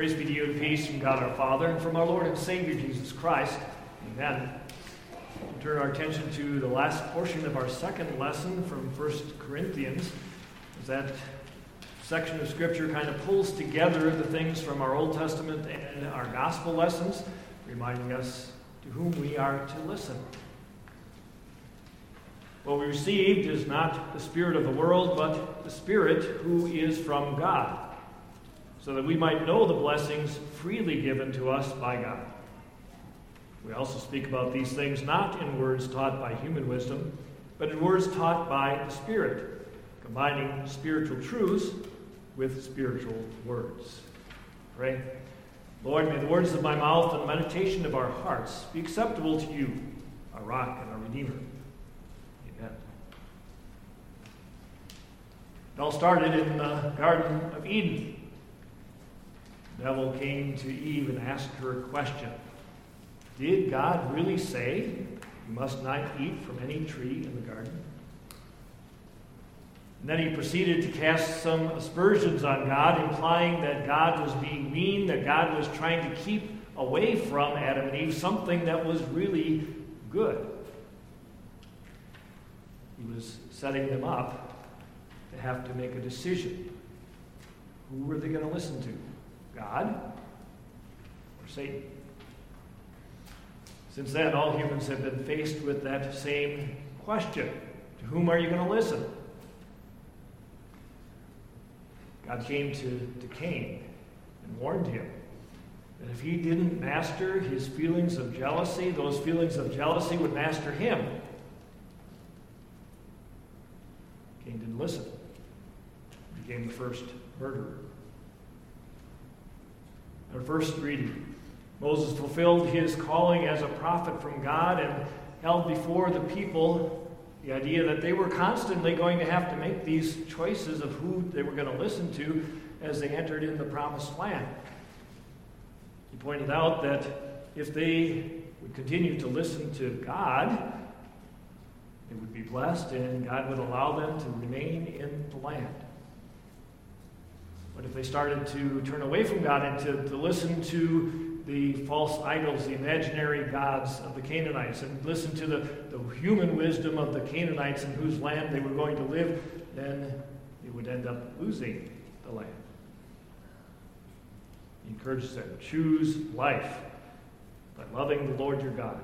Grace be to you and peace from God our Father and from our Lord and Savior Jesus Christ. Amen. We'll turn our attention to the last portion of our second lesson from 1 Corinthians. That section of Scripture kind of pulls together the things from our Old Testament and our gospel lessons, reminding us to whom we are to listen. What we received is not the Spirit of the world, but the Spirit who is from God so that we might know the blessings freely given to us by God. We also speak about these things not in words taught by human wisdom, but in words taught by the Spirit, combining spiritual truths with spiritual words. Pray. Lord, may the words of my mouth and the meditation of our hearts be acceptable to you, our rock and our redeemer. Amen. It all started in the Garden of Eden devil came to Eve and asked her a question Did God really say you must not eat from any tree in the garden? And then he proceeded to cast some aspersions on God, implying that God was being mean, that God was trying to keep away from Adam and Eve something that was really good. He was setting them up to have to make a decision. Who were they going to listen to? God or Satan? Since then, all humans have been faced with that same question To whom are you going to listen? God came to, to Cain and warned him that if he didn't master his feelings of jealousy, those feelings of jealousy would master him. Cain didn't listen, he became the first murderer. Our first reading Moses fulfilled his calling as a prophet from God and held before the people the idea that they were constantly going to have to make these choices of who they were going to listen to as they entered in the promised land. He pointed out that if they would continue to listen to God, they would be blessed and God would allow them to remain in the land. But if they started to turn away from God and to, to listen to the false idols, the imaginary gods of the Canaanites, and listen to the, the human wisdom of the Canaanites in whose land they were going to live, then they would end up losing the land. He encourages them choose life by loving the Lord your God,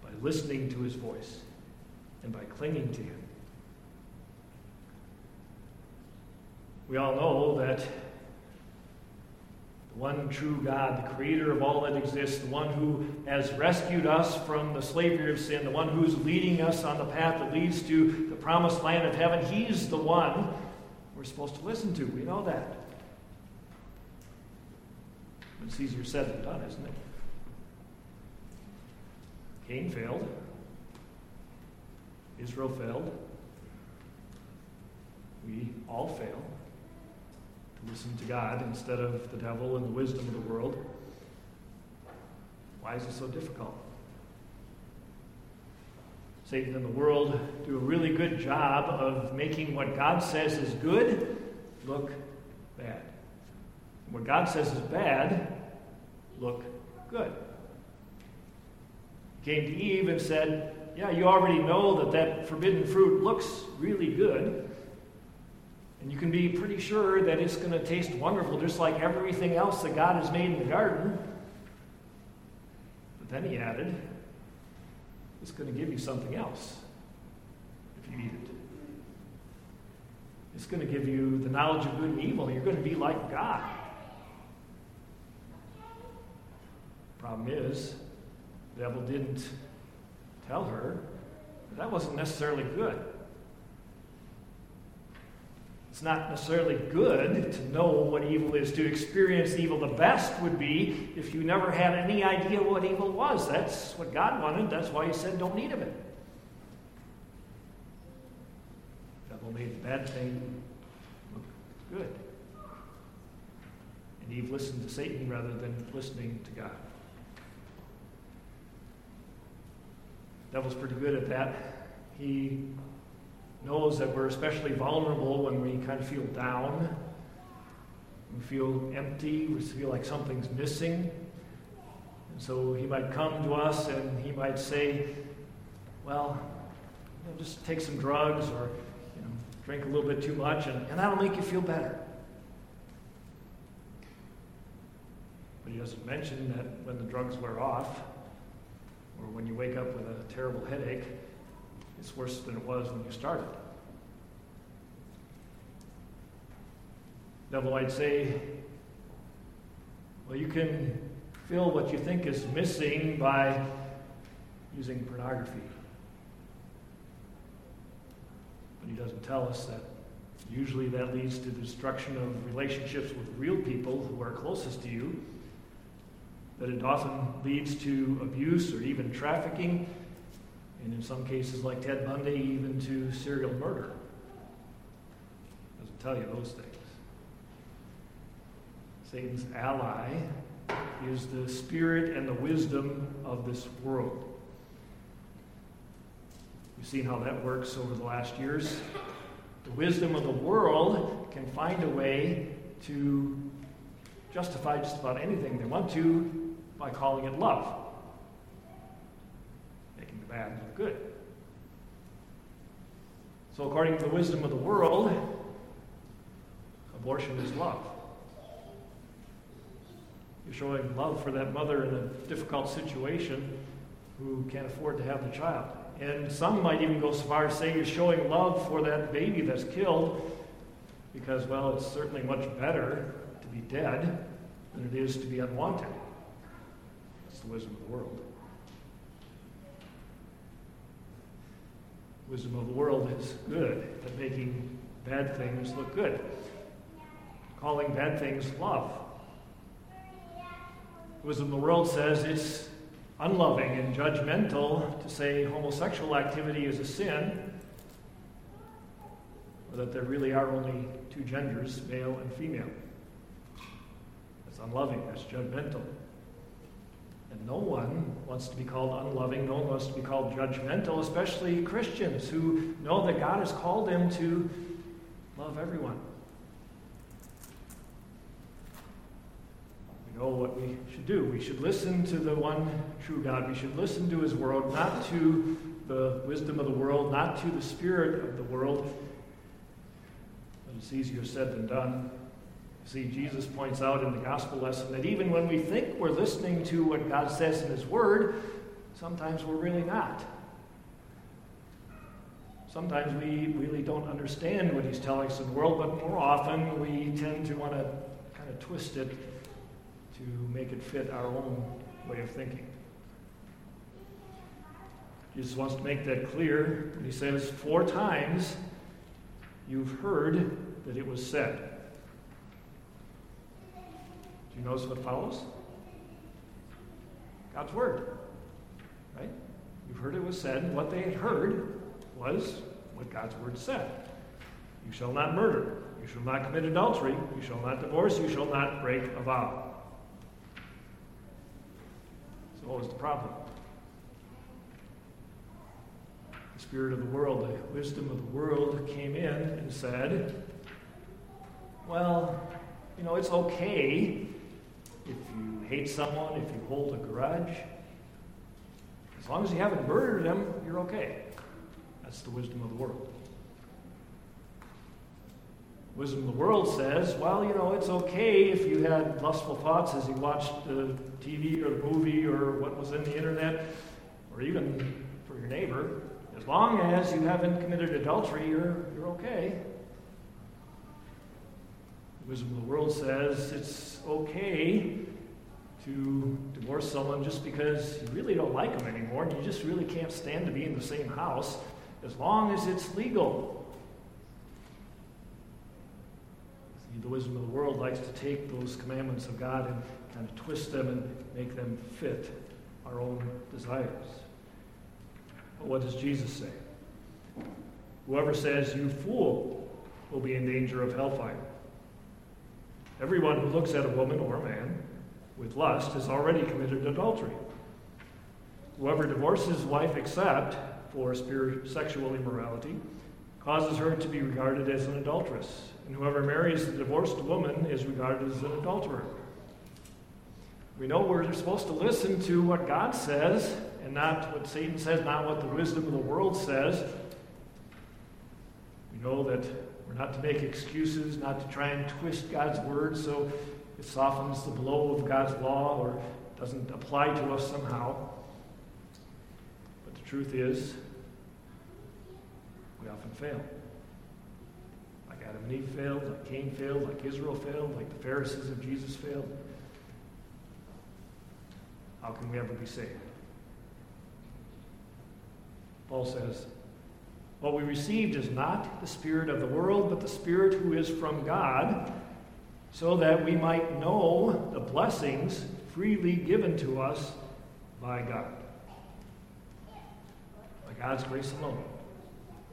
by listening to his voice, and by clinging to him. We all know that the one true God, the creator of all that exists, the one who has rescued us from the slavery of sin, the one who's leading us on the path that leads to the promised land of heaven, he's the one we're supposed to listen to. We know that. It's easier said than done, isn't it? Cain failed. Israel failed. We all fail listen to God instead of the devil and the wisdom of the world. Why is it so difficult? Satan and the world do a really good job of making what God says is good look bad. What God says is bad look good. He came to Eve and said, Yeah, you already know that that forbidden fruit looks really good. And you can be pretty sure that it's going to taste wonderful, just like everything else that God has made in the garden. But then he added, it's going to give you something else if you eat it. It's going to give you the knowledge of good and evil. You're going to be like God. Problem is, the devil didn't tell her that, that wasn't necessarily good. It's not necessarily good to know what evil is. To experience evil, the best would be if you never had any idea what evil was. That's what God wanted. That's why He said, don't eat of it. Devil made the bad thing look good. And Eve listened to Satan rather than listening to God. The devil's pretty good at that. He knows that we're especially vulnerable when we kind of feel down. We feel empty, we feel like something's missing. And so he might come to us and he might say, Well, you know, just take some drugs or you know, drink a little bit too much, and, and that'll make you feel better. But he doesn't mention that when the drugs wear off, or when you wake up with a terrible headache, it's worse than it was when you started. Devil might say, well, you can fill what you think is missing by using pornography. But he doesn't tell us that usually that leads to the destruction of relationships with real people who are closest to you that it often leads to abuse or even trafficking, and in some cases, like Ted Bundy, even to serial murder. Doesn't tell you those things. Satan's ally is the spirit and the wisdom of this world. We've seen how that works over the last years. The wisdom of the world can find a way to justify just about anything they want to by calling it love, bad look good. So, according to the wisdom of the world, abortion is love. You're showing love for that mother in a difficult situation who can't afford to have the child. And some might even go so far as say you're showing love for that baby that's killed because, well, it's certainly much better to be dead than it is to be unwanted That's the wisdom of the world. Wisdom of the world is good at making bad things look good, calling bad things love. Wisdom of the world says it's unloving and judgmental to say homosexual activity is a sin, or that there really are only two genders, male and female. That's unloving, that's judgmental. And no one wants to be called unloving, no one wants to be called judgmental, especially Christians who know that God has called them to love everyone. We know what we should do. We should listen to the one true God. We should listen to his word, not to the wisdom of the world, not to the spirit of the world. But it's easier said than done. See, Jesus points out in the gospel lesson that even when we think we're listening to what God says in His Word, sometimes we're really not. Sometimes we really don't understand what He's telling us in the world, but more often we tend to want to kind of twist it to make it fit our own way of thinking. Jesus wants to make that clear He says, Four times you've heard that it was said. You notice what follows? God's Word. Right? You've heard it was said. What they had heard was what God's Word said. You shall not murder. You shall not commit adultery. You shall not divorce. You shall not break a vow. So, what was the problem? The spirit of the world, the wisdom of the world came in and said, Well, you know, it's okay if you hate someone, if you hold a grudge, as long as you haven't murdered them, you're okay. That's the wisdom of the world. Wisdom of the world says, well, you know, it's okay if you had lustful thoughts as you watched the TV or the movie or what was in the internet, or even for your neighbor. As long as you haven't committed adultery, you're, you're okay. Wisdom of the world says it's okay to divorce someone just because you really don't like them anymore and you just really can't stand to be in the same house as long as it's legal. The wisdom of the world likes to take those commandments of God and kind of twist them and make them fit our own desires. But what does Jesus say? Whoever says, You fool, will be in danger of hellfire. Everyone who looks at a woman or a man with lust has already committed adultery. Whoever divorces his wife except for sexual immorality causes her to be regarded as an adulteress, and whoever marries a divorced woman is regarded as an adulterer. We know we're supposed to listen to what God says and not what Satan says, not what the wisdom of the world says. We know that we're not to make excuses, not to try and twist God's word so it softens the blow of God's law or doesn't apply to us somehow. But the truth is, we often fail. Like Adam and Eve failed, like Cain failed, like Israel failed, like the Pharisees of Jesus failed. How can we ever be saved? Paul says, What we received is not the Spirit of the world, but the Spirit who is from God, so that we might know the blessings freely given to us by God. By God's grace alone.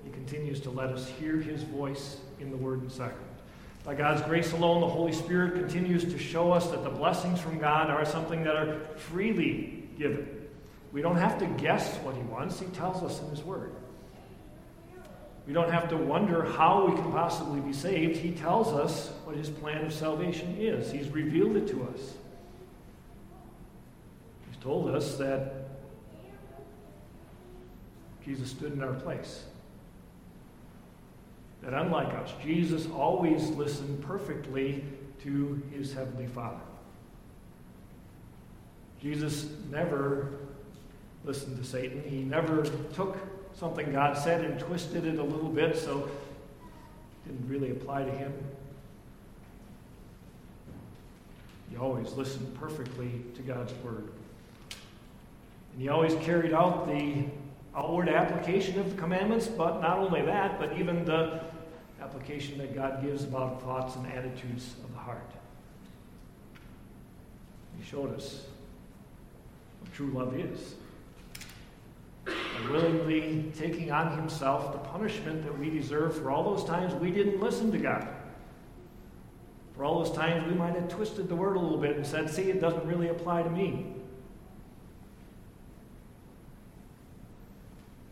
He continues to let us hear his voice in the word and sacrament. By God's grace alone, the Holy Spirit continues to show us that the blessings from God are something that are freely given. We don't have to guess what he wants, he tells us in his word. We don't have to wonder how we can possibly be saved. He tells us what his plan of salvation is. He's revealed it to us. He's told us that Jesus stood in our place that unlike us, Jesus always listened perfectly to his heavenly Father. Jesus never listened to Satan. He never took something God said and twisted it a little bit so it didn't really apply to him. He always listened perfectly to God's word. And he always carried out the outward application of the commandments, but not only that, but even the application that God gives about thoughts and attitudes of the heart. He showed us what true love is. By willingly taking on himself the punishment that we deserve for all those times we didn't listen to God. For all those times we might have twisted the word a little bit and said, see, it doesn't really apply to me.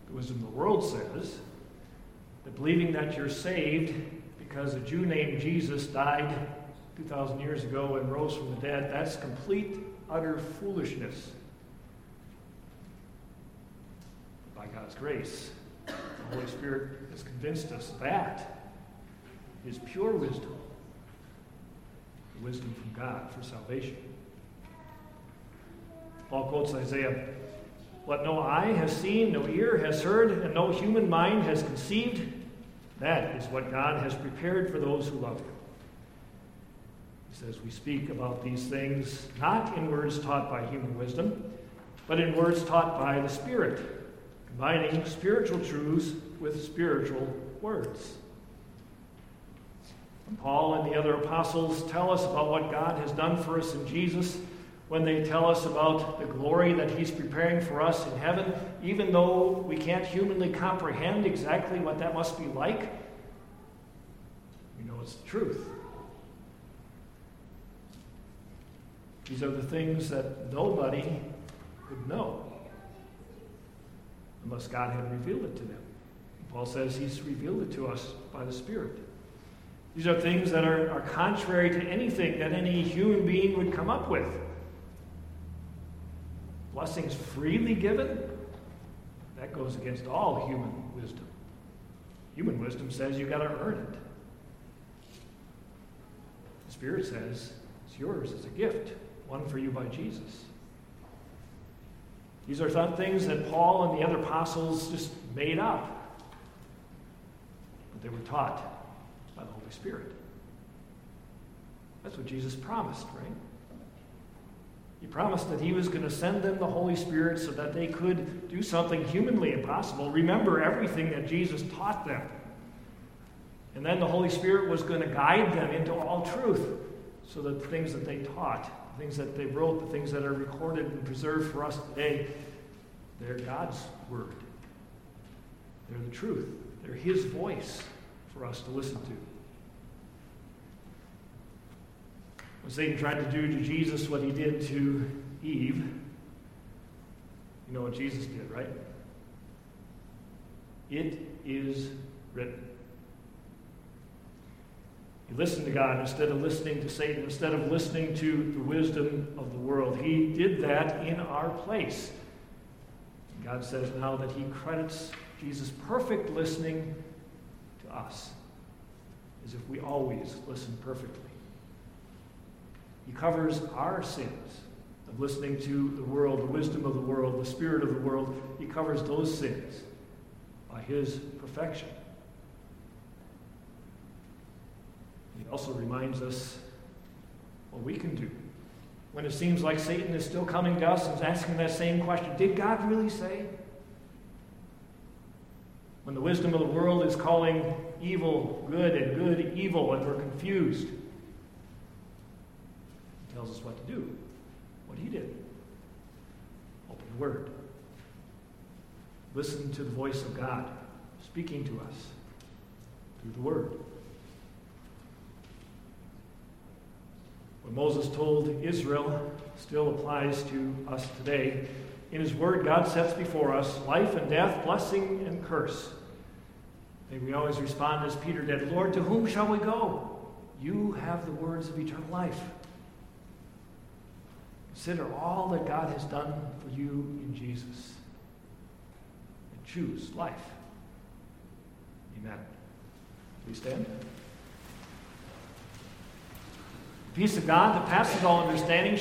The wisdom of the world says that believing that you're saved because a Jew named Jesus died 2,000 years ago and rose from the dead, that's complete, utter foolishness. By God's grace, the Holy Spirit has convinced us that is pure wisdom, wisdom from God for salvation. Paul quotes Isaiah what no eye has seen, no ear has heard, and no human mind has conceived, that is what God has prepared for those who love Him. He says, We speak about these things not in words taught by human wisdom, but in words taught by the Spirit, combining spiritual truths with spiritual words. Paul and the other apostles tell us about what God has done for us in Jesus when they tell us about the glory that He's preparing for us in heaven, even though we can't humanly comprehend exactly what that must be like, we know it's the truth. These are the things that nobody could know unless God had revealed it to them. Paul says He's revealed it to us by the Spirit. These are things that are, are contrary to anything that any human being would come up with blessings freely given, that goes against all human wisdom. Human wisdom says you got to earn it. The Spirit says it's yours it's a gift, won for you by Jesus. These are not things that Paul and the other apostles just made up, but they were taught by the Holy Spirit. That's what Jesus promised, right? He promised that he was going to send them the Holy Spirit so that they could do something humanly impossible. Remember everything that Jesus taught them. And then the Holy Spirit was going to guide them into all truth so that the things that they taught, the things that they wrote, the things that are recorded and preserved for us today, they're God's Word. They're the truth. They're His voice for us to listen to. When Satan tried to do to Jesus what he did to Eve, you know what Jesus did, right? It is written. He listened to God instead of listening to Satan, instead of listening to the wisdom of the world. He did that in our place. God says now that He credits Jesus' perfect listening to us as if we always listen perfectly. He covers our sins of listening to the world, the wisdom of the world, the spirit of the world. He covers those sins by His perfection. He also reminds us what we can do when it seems like Satan is still coming to us and asking that same question Did God really say? When the wisdom of the world is calling evil good and good evil and we're confused, he tells us what to do. What he did. Open the Word. Listen to the voice of God speaking to us through the Word. What Moses told Israel still applies to us today. In his word, God sets before us life and death, blessing and curse. May we always respond as Peter did Lord, to whom shall we go? You have the words of eternal life. Consider all that God has done for you in Jesus. And choose life. Amen. Please stand. Peace of God that passes all understanding